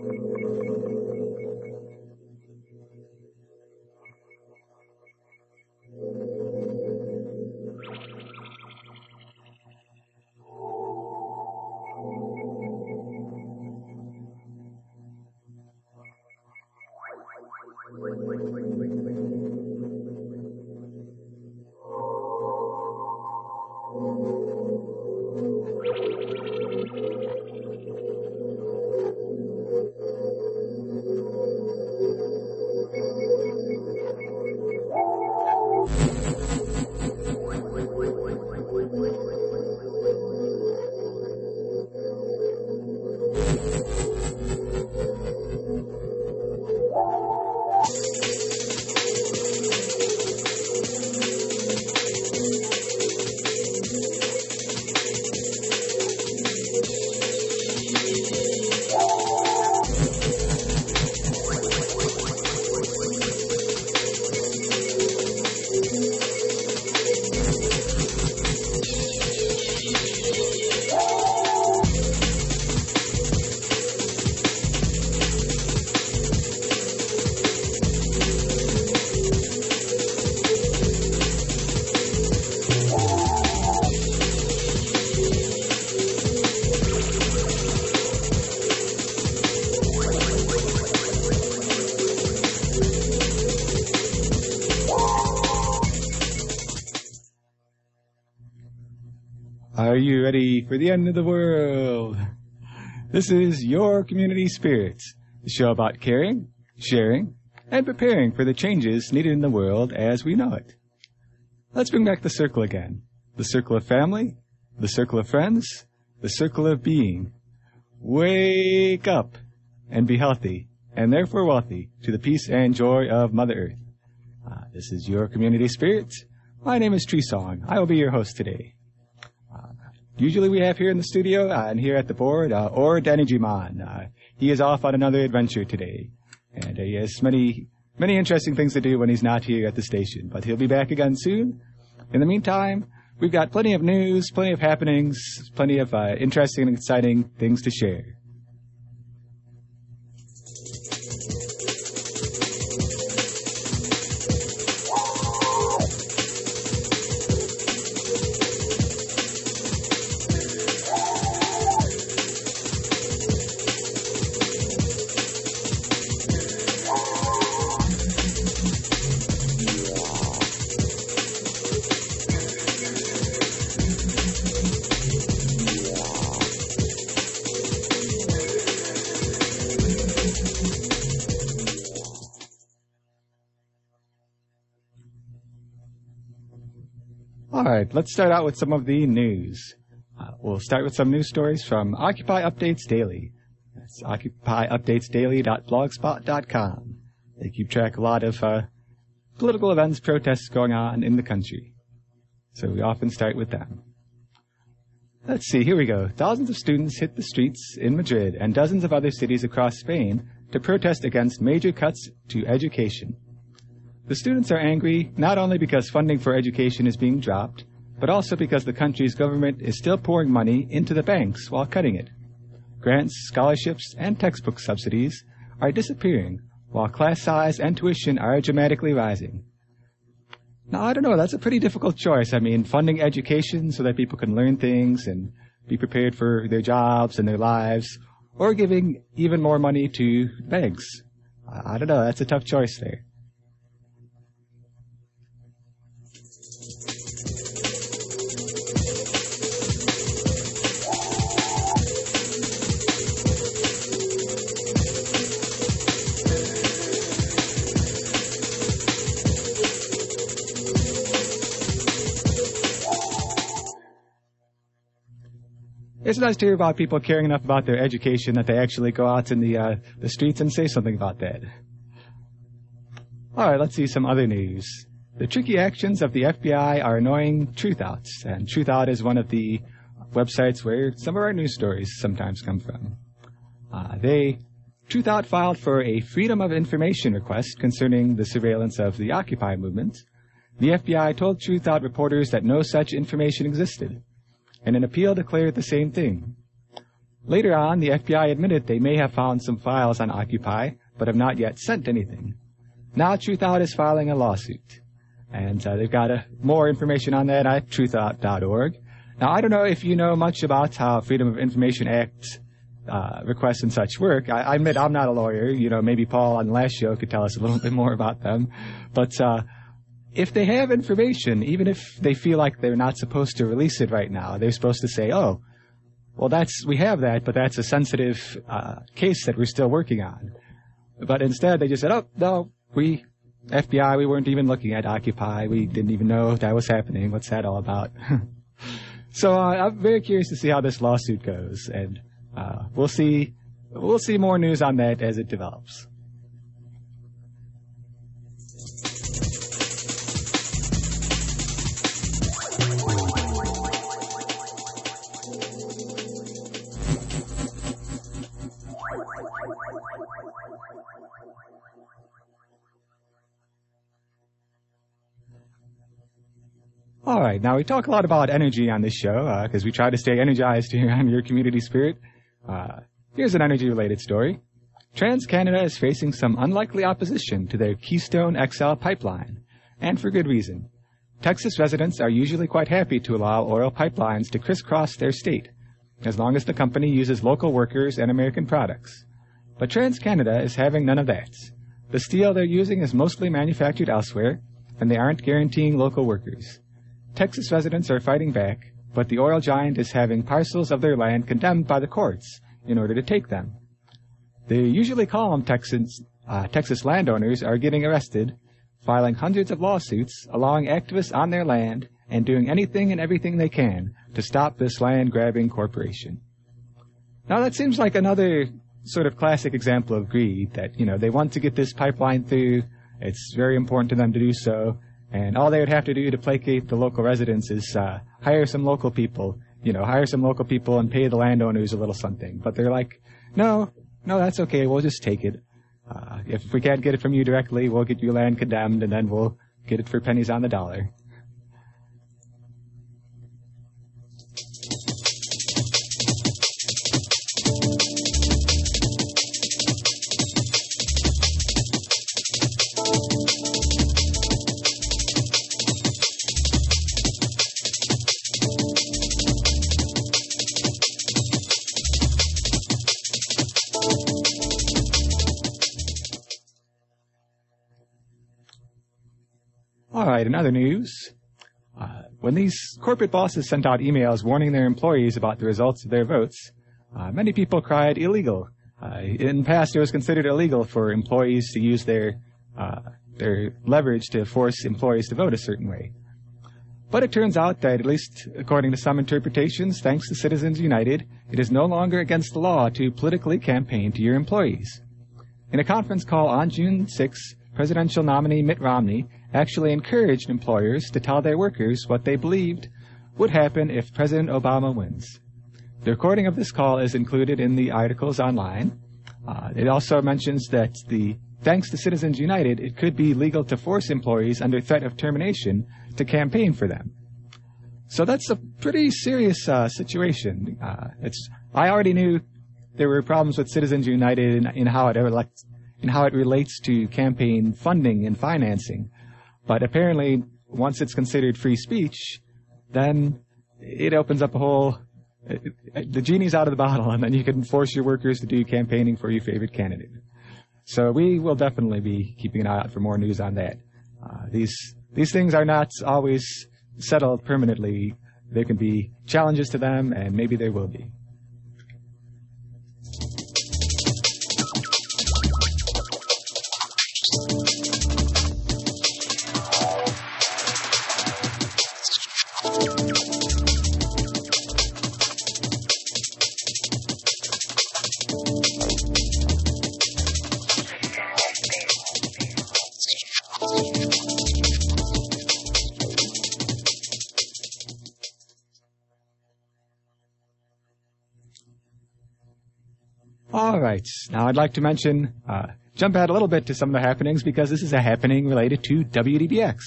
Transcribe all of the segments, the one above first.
Ready for the end of the world? This is Your Community Spirits, the show about caring, sharing, and preparing for the changes needed in the world as we know it. Let's bring back the circle again. The circle of family, the circle of friends, the circle of being. Wake up and be healthy and therefore wealthy to the peace and joy of Mother Earth. Uh, this is Your Community Spirits. My name is Tree Song. I will be your host today. Usually we have here in the studio uh, and here at the board, uh, or Danny Jiman. Uh, he is off on another adventure today. And he has many, many interesting things to do when he's not here at the station. But he'll be back again soon. In the meantime, we've got plenty of news, plenty of happenings, plenty of uh, interesting and exciting things to share. Right, let's start out with some of the news. Uh, we'll start with some news stories from Occupy Updates Daily. That's occupyupdatesdaily.blogspot.com. They keep track of a lot of uh, political events, protests going on in the country. So we often start with them. Let's see, here we go. Thousands of students hit the streets in Madrid and dozens of other cities across Spain to protest against major cuts to education. The students are angry not only because funding for education is being dropped, but also because the country's government is still pouring money into the banks while cutting it. Grants, scholarships, and textbook subsidies are disappearing, while class size and tuition are dramatically rising. Now, I don't know, that's a pretty difficult choice. I mean, funding education so that people can learn things and be prepared for their jobs and their lives, or giving even more money to banks. I don't know, that's a tough choice there. It's nice to hear about people caring enough about their education that they actually go out in the uh, the streets and say something about that. All right, let's see some other news. The tricky actions of the FBI are annoying Truthout's, and Truthout is one of the websites where some of our news stories sometimes come from. Uh, they Truthout filed for a Freedom of Information request concerning the surveillance of the Occupy movement. The FBI told Truthout reporters that no such information existed and an appeal declared the same thing. Later on, the FBI admitted they may have found some files on Occupy, but have not yet sent anything. Now Truthout is filing a lawsuit. And uh, they've got uh, more information on that at truthout.org. Now, I don't know if you know much about how Freedom of Information Act uh, requests and such work. I, I, admit I'm not a lawyer. You know, maybe Paul on the last show could tell us a little bit more about them. But uh, if they have information, even if they feel like they're not supposed to release it right now, they're supposed to say, "Oh, well, that's we have that, but that's a sensitive uh, case that we're still working on." But instead, they just said, "Oh, no, we FBI, we weren't even looking at Occupy. We didn't even know that was happening. What's that all about? so uh, I'm very curious to see how this lawsuit goes, and uh, we'll see. We'll see more news on that as it develops. All right. Now we talk a lot about energy on this show because uh, we try to stay energized here on your community spirit. Uh, here's an energy-related story. TransCanada is facing some unlikely opposition to their Keystone XL pipeline, and for good reason. Texas residents are usually quite happy to allow oil pipelines to crisscross their state, as long as the company uses local workers and American products. But TransCanada is having none of that. The steel they're using is mostly manufactured elsewhere, and they aren't guaranteeing local workers. Texas residents are fighting back, but the oil giant is having parcels of their land condemned by the courts in order to take them. The usually calm Texans, uh, Texas landowners are getting arrested, filing hundreds of lawsuits, allowing activists on their land, and doing anything and everything they can to stop this land grabbing corporation. Now that seems like another sort of classic example of greed that, you know, they want to get this pipeline through. It's very important to them to do so. And all they would have to do to placate the local residents is uh, hire some local people, you know, hire some local people and pay the landowners a little something. But they're like, no, no, that's okay. We'll just take it. Uh, if we can't get it from you directly, we'll get your land condemned, and then we'll get it for pennies on the dollar. Right, in other news, uh, when these corporate bosses sent out emails warning their employees about the results of their votes, uh, many people cried illegal. Uh, in the past, it was considered illegal for employees to use their uh, their leverage to force employees to vote a certain way. But it turns out that, at least according to some interpretations, thanks to Citizens United, it is no longer against the law to politically campaign to your employees. In a conference call on June 6, presidential nominee Mitt Romney actually encouraged employers to tell their workers what they believed would happen if President Obama wins. The recording of this call is included in the articles online. Uh, it also mentions that the thanks to Citizens United, it could be legal to force employees under threat of termination to campaign for them. So that's a pretty serious uh, situation. Uh, it's I already knew there were problems with Citizens United in, in how it elect, in how it relates to campaign funding and financing. But apparently, once it's considered free speech, then it opens up a whole. The genie's out of the bottle, and then you can force your workers to do campaigning for your favorite candidate. So we will definitely be keeping an eye out for more news on that. Uh, these these things are not always settled permanently. There can be challenges to them, and maybe there will be. All right. Now I'd like to mention, uh, jump ahead a little bit to some of the happenings because this is a happening related to WDBX.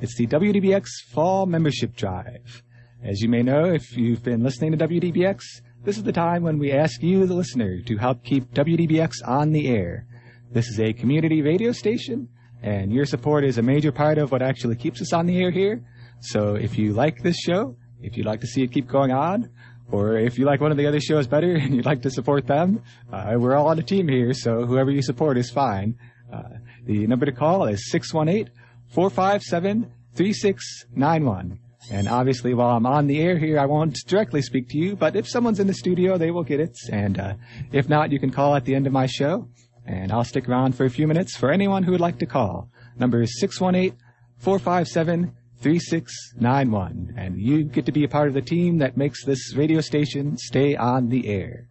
It's the WDBX Fall Membership Drive. As you may know, if you've been listening to WDBX, this is the time when we ask you, the listener, to help keep WDBX on the air. This is a community radio station, and your support is a major part of what actually keeps us on the air here. So if you like this show, if you'd like to see it keep going on, or if you like one of the other shows better and you'd like to support them, uh, we're all on a team here, so whoever you support is fine. Uh, the number to call is 618 457 3691. And obviously, while I'm on the air here, I won't directly speak to you, but if someone's in the studio, they will get it. And uh, if not, you can call at the end of my show, and I'll stick around for a few minutes for anyone who would like to call. Number is 618 457 3691. And you get to be a part of the team that makes this radio station stay on the air.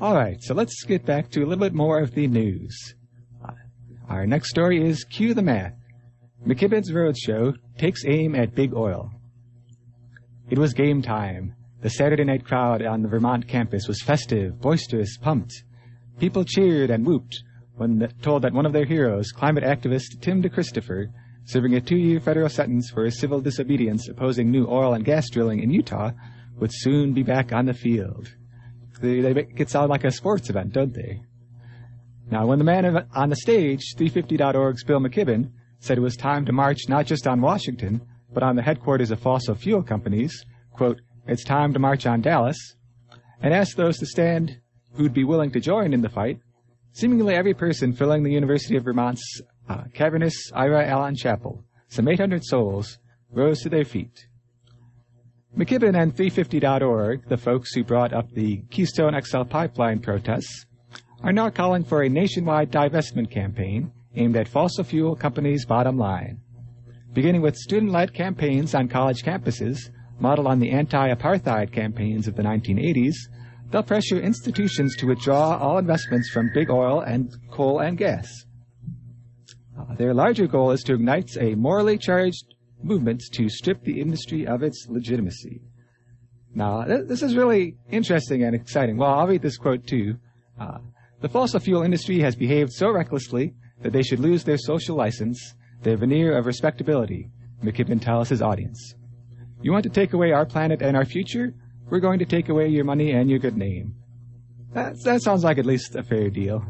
All right, so let's get back to a little bit more of the news. Our next story is Do the Math. McKibben's Roadshow takes aim at big oil. It was game time. The Saturday night crowd on the Vermont campus was festive, boisterous, pumped. People cheered and whooped when told that one of their heroes, climate activist Tim DeChristopher, serving a two-year federal sentence for his civil disobedience opposing new oil and gas drilling in Utah, would soon be back on the field. They, they make it sound like a sports event, don't they? Now, when the man on the stage, 350.org's Bill McKibben, said it was time to march not just on Washington, but on the headquarters of fossil fuel companies, quote, it's time to march on Dallas, and asked those to stand who'd be willing to join in the fight, seemingly every person filling the University of Vermont's uh, cavernous Ira Allen Chapel, some 800 souls, rose to their feet. McKibben and 350.org, the folks who brought up the Keystone XL pipeline protests, are now calling for a nationwide divestment campaign aimed at fossil fuel companies' bottom line. Beginning with student-led campaigns on college campuses, modeled on the anti-apartheid campaigns of the 1980s, they'll pressure institutions to withdraw all investments from big oil and coal and gas. Uh, their larger goal is to ignite a morally charged movement to strip the industry of its legitimacy. Now, th- this is really interesting and exciting. Well, I'll read this quote too. Uh, the fossil fuel industry has behaved so recklessly that they should lose their social license, their veneer of respectability, McKibben tells his audience. You want to take away our planet and our future? We're going to take away your money and your good name. That, that sounds like at least a fair deal.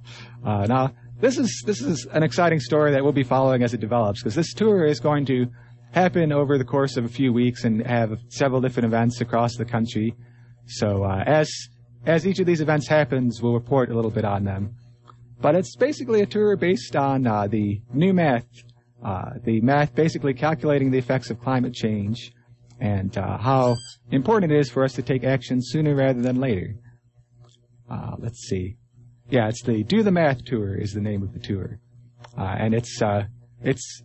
uh, now, this is this is an exciting story that we'll be following as it develops because this tour is going to happen over the course of a few weeks and have several different events across the country. So uh, as as each of these events happens, we'll report a little bit on them. But it's basically a tour based on uh, the new math, uh, the math basically calculating the effects of climate change and uh, how important it is for us to take action sooner rather than later. Uh, let's see. Yeah, it's the Do the Math Tour is the name of the tour. Uh, and it's, uh, it's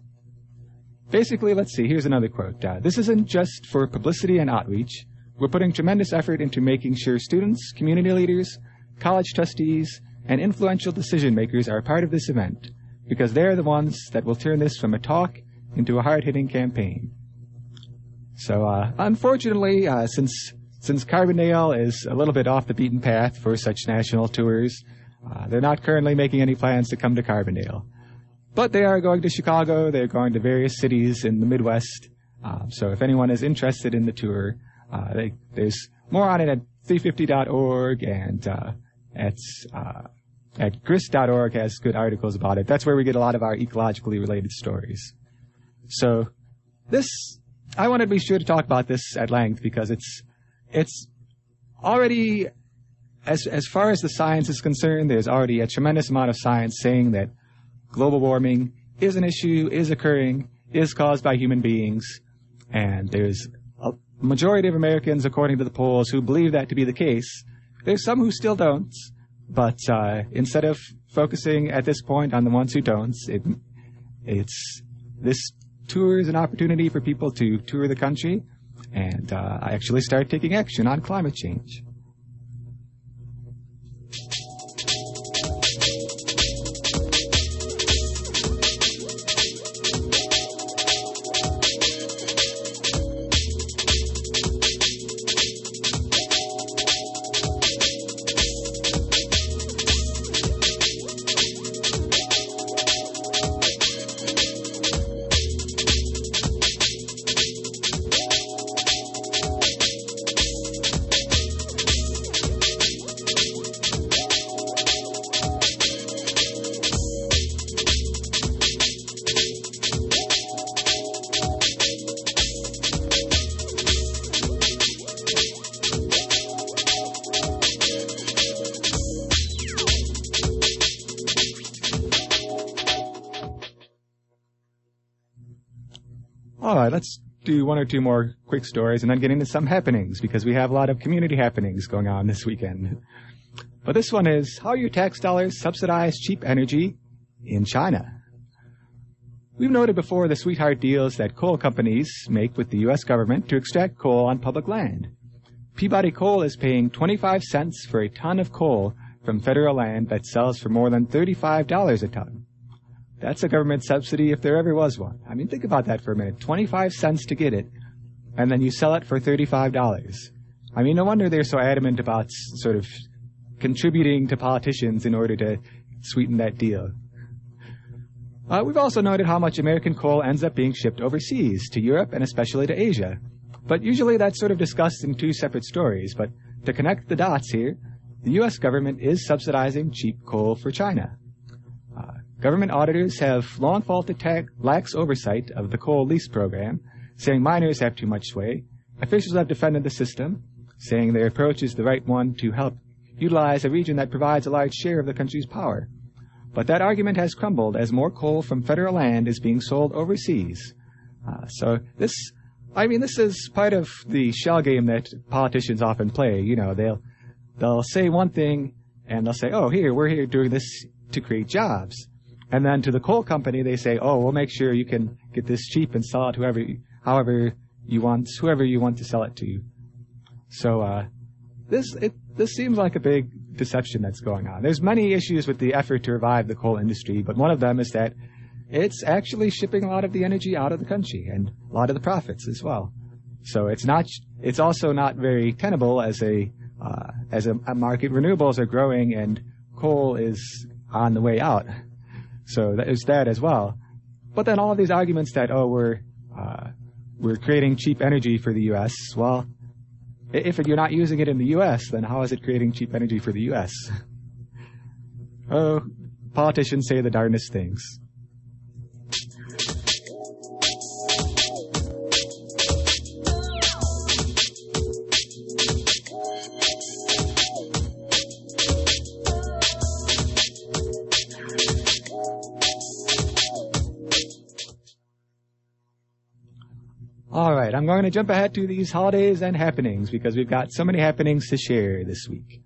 basically, let's see, here's another quote. this isn't just for publicity and outreach. We're putting tremendous effort into making sure students, community leaders, college trustees, and influential decision makers are part of this event because they're the ones that will turn this from a talk into a hard-hitting campaign. So, uh, unfortunately, uh, since since Carbondale is a little bit off the beaten path for such national tours, uh, they're not currently making any plans to come to Carbondale. But they are going to Chicago. They're going to various cities in the Midwest. Um, so if anyone is interested in the tour, uh, they, there's more on it at 350.org and uh, at uh, at grist.org has good articles about it. That's where we get a lot of our ecologically related stories. So this, I want to be sure to talk about this at length because it's, it's already, as, as far as the science is concerned, there's already a tremendous amount of science saying that global warming is an issue, is occurring, is caused by human beings, and there's a majority of Americans, according to the polls, who believe that to be the case. There's some who still don't, but uh, instead of focusing at this point on the ones who don't, it, it's this tour is an opportunity for people to tour the country and uh, actually start taking action on climate change. Do one or two more quick stories and then get into some happenings because we have a lot of community happenings going on this weekend. But this one is how your tax dollars subsidize cheap energy in China. We've noted before the sweetheart deals that coal companies make with the U.S. government to extract coal on public land. Peabody Coal is paying 25 cents for a ton of coal from federal land that sells for more than $35 a ton. That's a government subsidy if there ever was one. I mean, think about that for a minute. 25 cents to get it, and then you sell it for $35. I mean, no wonder they're so adamant about sort of contributing to politicians in order to sweeten that deal. Uh, we've also noted how much American coal ends up being shipped overseas, to Europe and especially to Asia. But usually that's sort of discussed in two separate stories. But to connect the dots here, the U.S. government is subsidizing cheap coal for China. Government auditors have long faulted ta- lax oversight of the coal lease program, saying miners have too much sway. Officials have defended the system, saying their approach is the right one to help utilize a region that provides a large share of the country's power. But that argument has crumbled as more coal from federal land is being sold overseas. Uh, so this, I mean, this is part of the shell game that politicians often play. You know, they'll they'll say one thing and they'll say, "Oh, here we're here doing this to create jobs," and then to the coal company they say, "Oh, we'll make sure you can get this cheap and sell it whoever, however you want, whoever you want to sell it to." So uh, this it this seems like a big deception that's going on. There's many issues with the effort to revive the coal industry, but one of them is that it's actually shipping a lot of the energy out of the country and a lot of the profits as well. So it's not, it's also not very tenable as a, uh, as a, a, market. Renewables are growing and coal is on the way out. So there's that as well. But then all of these arguments that, oh, we're, uh, we're creating cheap energy for the U.S. Well, if you're not using it in the U.S., then how is it creating cheap energy for the U.S.? oh, politicians say the darndest things. I'm going to jump ahead to these holidays and happenings because we've got so many happenings to share this week.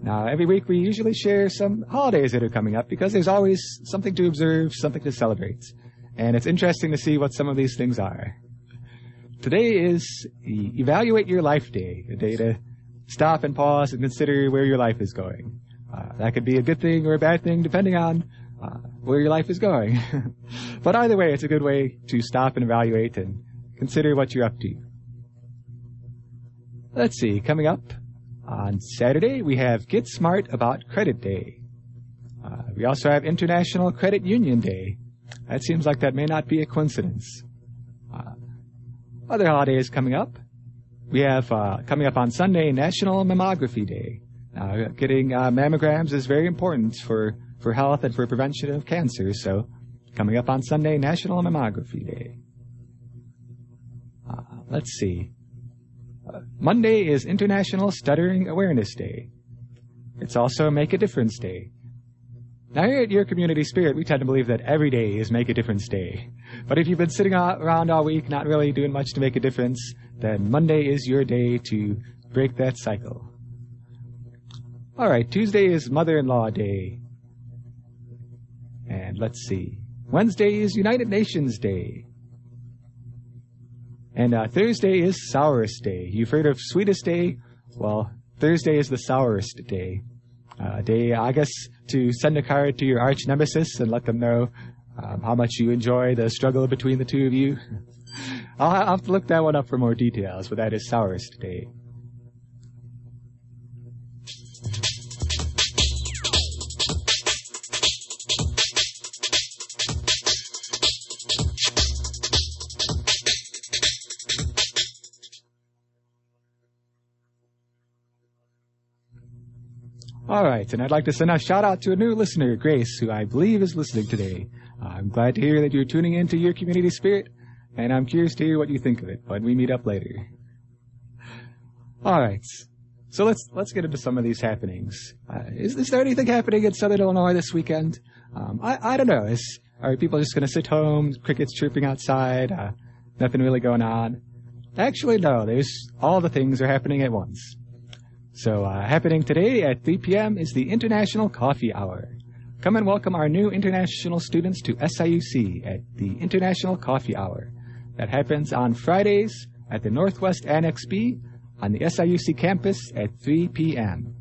Now, every week we usually share some holidays that are coming up because there's always something to observe, something to celebrate. And it's interesting to see what some of these things are. Today is Evaluate Your Life Day, a day to stop and pause and consider where your life is going. Uh, that could be a good thing or a bad thing depending on uh, where your life is going. but either way, it's a good way to stop and evaluate and consider what you're up to. Let's see, coming up on Saturday, we have Get Smart About Credit Day. Uh, we also have International Credit Union Day. That seems like that may not be a coincidence. Uh, other holidays coming up. We have uh, coming up on Sunday National Mammography Day. Uh, getting uh, mammograms is very important for, for health and for prevention of cancer. So, coming up on Sunday National Mammography Day. Let's see. Uh, Monday is International Stuttering Awareness Day. It's also Make a Difference Day. Now, here at Your Community Spirit, we tend to believe that every day is Make a Difference Day. But if you've been sitting around all week, not really doing much to make a difference, then Monday is your day to break that cycle. All right, Tuesday is Mother in Law Day. And let's see. Wednesday is United Nations Day. And uh, Thursday is Sourest Day. You've heard of Sweetest Day? Well, Thursday is the sourest day. Uh, day, I guess, to send a card to your arch nemesis and let them know um, how much you enjoy the struggle between the two of you. I'll, I'll have to look that one up for more details, but that is Sourest Day. All right, and I'd like to send a shout out to a new listener, Grace, who I believe is listening today. I'm glad to hear that you're tuning in to your community spirit, and I'm curious to hear what you think of it when we meet up later. All right, so let's let's get into some of these happenings. Uh, is, is there anything happening in Southern Illinois this weekend? Um, I I don't know. Is are people just going to sit home? Crickets chirping outside? Uh, nothing really going on. Actually, no, there's all the things are happening at once. So, uh, happening today at 3 p.m. is the International Coffee Hour. Come and welcome our new international students to SIUC at the International Coffee Hour. That happens on Fridays at the Northwest Annex B on the SIUC campus at 3 p.m.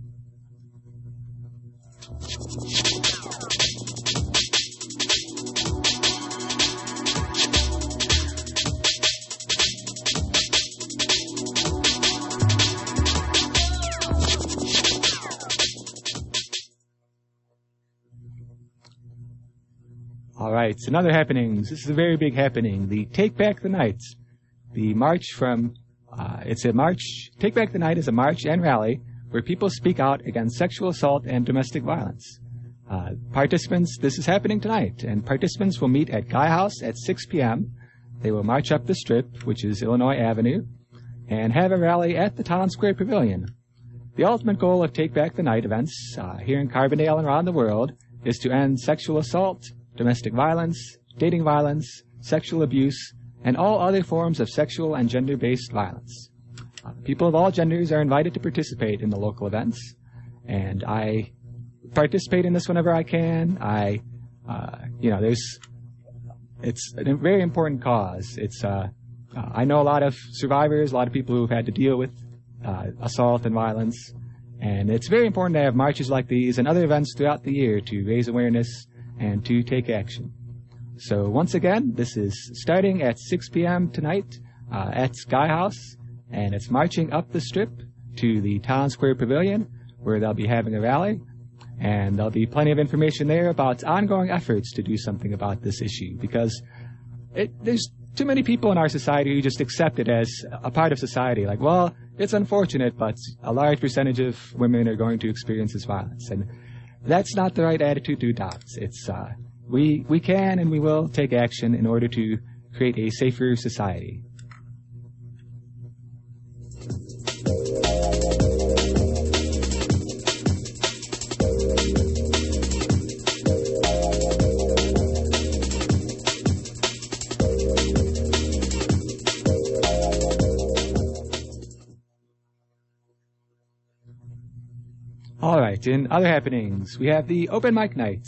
All right, so another happenings. This is a very big happening. The Take Back the Night. The march from, uh, it's a march, Take Back the Night is a march and rally where people speak out against sexual assault and domestic violence. Uh, participants, this is happening tonight, and participants will meet at Gaia House at 6 p.m. They will march up the strip, which is Illinois Avenue, and have a rally at the Town Square Pavilion. The ultimate goal of Take Back the Night events uh, here in Carbondale and around the world is to end sexual assault, domestic violence, dating violence, sexual abuse, and all other forms of sexual and gender-based violence. Uh, people of all genders are invited to participate in the local events, and I participate in this whenever I can. I, uh, you know, there's, it's a very important cause. It's, uh, uh I know a lot of survivors, a lot of people who've had to deal with uh, assault and violence, and it's very important to have marches like these and other events throughout the year to raise awareness and to take action. So once again, this is starting at 6 p.m. tonight uh, at Gaia House, and it's marching up the strip to the Town Square Pavilion, where they'll be having a rally, and there'll be plenty of information there about ongoing efforts to do something about this issue, because it, there's too many people in our society who just accept it as a part of society. Like, well, it's unfortunate, but a large percentage of women are going to experience this violence. And that's not the right attitude to adopt. It's uh, we we can and we will take action in order to create a safer society. In other happenings, we have the Open Mic Night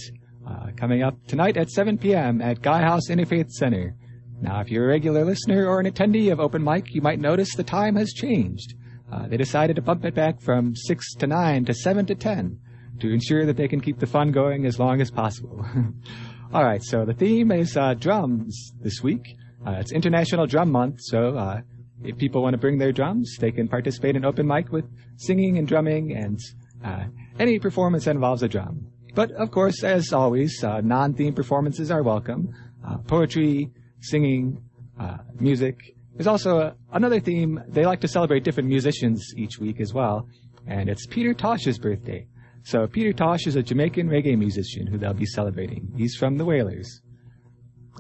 uh, coming up tonight at 7 p.m. at Gaia House Interfaith Center. Now, if you're a regular listener or an attendee of Open Mic, you might notice the time has changed. Uh, they decided to bump it back from 6 to 9 to 7 to 10 to ensure that they can keep the fun going as long as possible. All right, so the theme is uh, drums this week. Uh, it's International Drum Month, so uh, if people want to bring their drums, they can participate in open mic with singing and drumming and uh, any performance that involves a drum. But of course, as always, uh, non-theme performances are welcome. Uh, poetry, singing, uh, music. There's also a, another theme. They like to celebrate different musicians each week as well, and it's Peter Tosh's birthday. So Peter Tosh is a Jamaican reggae musician who they'll be celebrating. He's from the Wailers.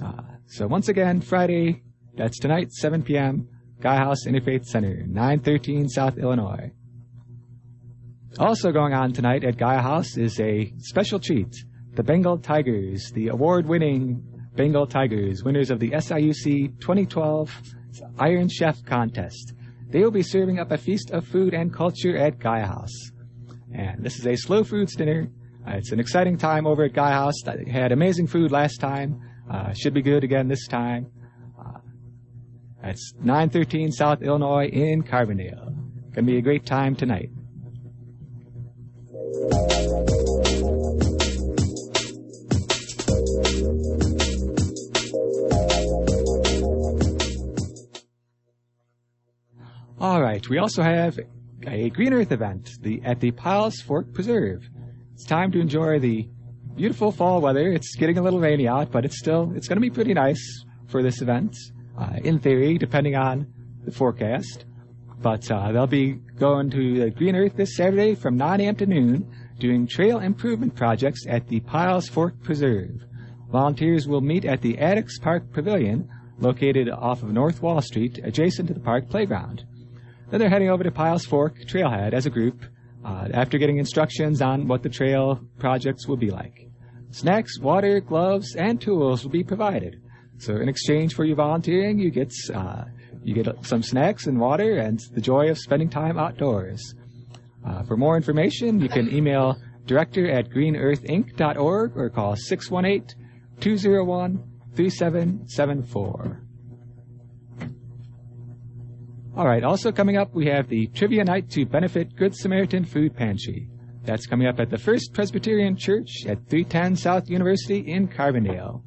Uh, so once again, Friday, that's tonight, 7 p.m., Gaia House Interfaith Center, 913 South Illinois. Also going on tonight at Gaia House is a special treat. The Bengal Tigers, the award-winning Bengal Tigers, winners of the SIUC 2012 Iron Chef Contest. They will be serving up a feast of food and culture at Gaia House. And this is a slow foods dinner. Uh, it's an exciting time over at Gaia House. They had amazing food last time. Uh, should be good again this time. Uh, that's 913 South Illinois in Carbondale. Gonna be a great time tonight. We also have a Green Earth event the, at the Pyles Fork Preserve. It's time to enjoy the beautiful fall weather. It's getting a little rainy out, but it's still it's going to be pretty nice for this event, uh, in theory, depending on the forecast. But uh, they'll be going to the Green Earth this Saturday from 9 a.m. to noon, doing trail improvement projects at the Pyles Fork Preserve. Volunteers will meet at the Attucks Park Pavilion, located off of North Wall Street, adjacent to the park playground. Then they're heading over to Pyles Fork Trailhead as a group uh, after getting instructions on what the trail projects will be like. Snacks, water, gloves, and tools will be provided. So in exchange for your volunteering, you get uh, you get some snacks and water and the joy of spending time outdoors. Uh, for more information, you can email director at greenearthinc.org or call 618 201 3774. All right, also coming up, we have the trivia night to benefit Good Samaritan Food Pantry. That's coming up at the First Presbyterian Church at 310 South University in Carbondale.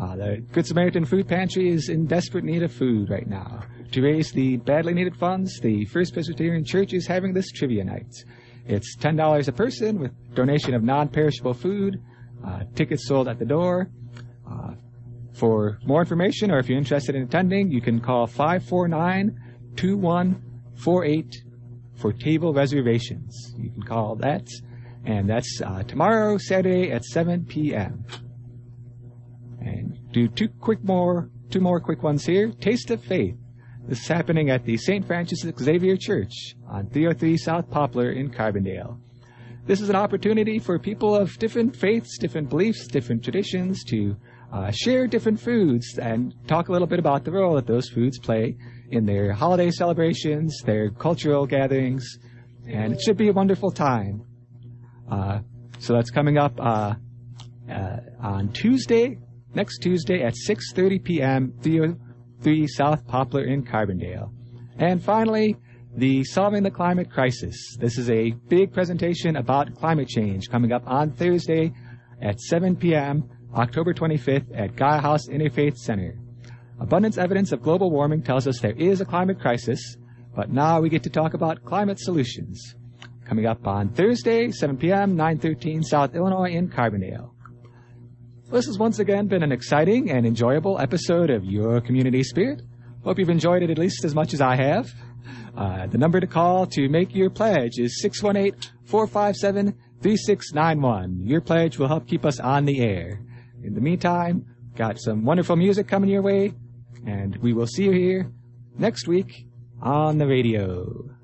Uh, the Good Samaritan Food Pantry is in desperate need of food right now. To raise the badly needed funds, the First Presbyterian Church is having this trivia night. It's $10 a person with donation of non-perishable food, uh, tickets sold at the door. Uh, for more information or if you're interested in attending, you can call 549-2148 for table reservations. You can call that, and that's uh, tomorrow, Saturday at 7 p.m. And do two quick more, two more quick ones here. Taste of Faith. This is happening at the St. Francis Xavier Church on 303 South Poplar in Carbondale. This is an opportunity for people of different faiths, different beliefs, different traditions to uh, share different foods and talk a little bit about the role that those foods play in their holiday celebrations, their cultural gatherings, and it should be a wonderful time. Uh, so that's coming up uh, uh on Tuesday, next Tuesday at 6:30 p.m. 3 South Poplar in Carbondale. And finally, the Solving the Climate Crisis. This is a big presentation about climate change coming up on Thursday at 7 p.m. October 25th at Gaia House Interfaith Center. Abundance evidence of global warming tells us there is a climate crisis, but now we get to talk about climate solutions. Coming up on Thursday, 7 p.m., 913 South Illinois in Carbondale. This has once again been an exciting and enjoyable episode of Your Community Spirit. Hope you've enjoyed it at least as much as I have. Uh, the number to call to make your pledge is 618-457-3691. Your pledge will help keep us on the air. In the meantime, got some wonderful music coming your way, and we will see you here next week on the radio.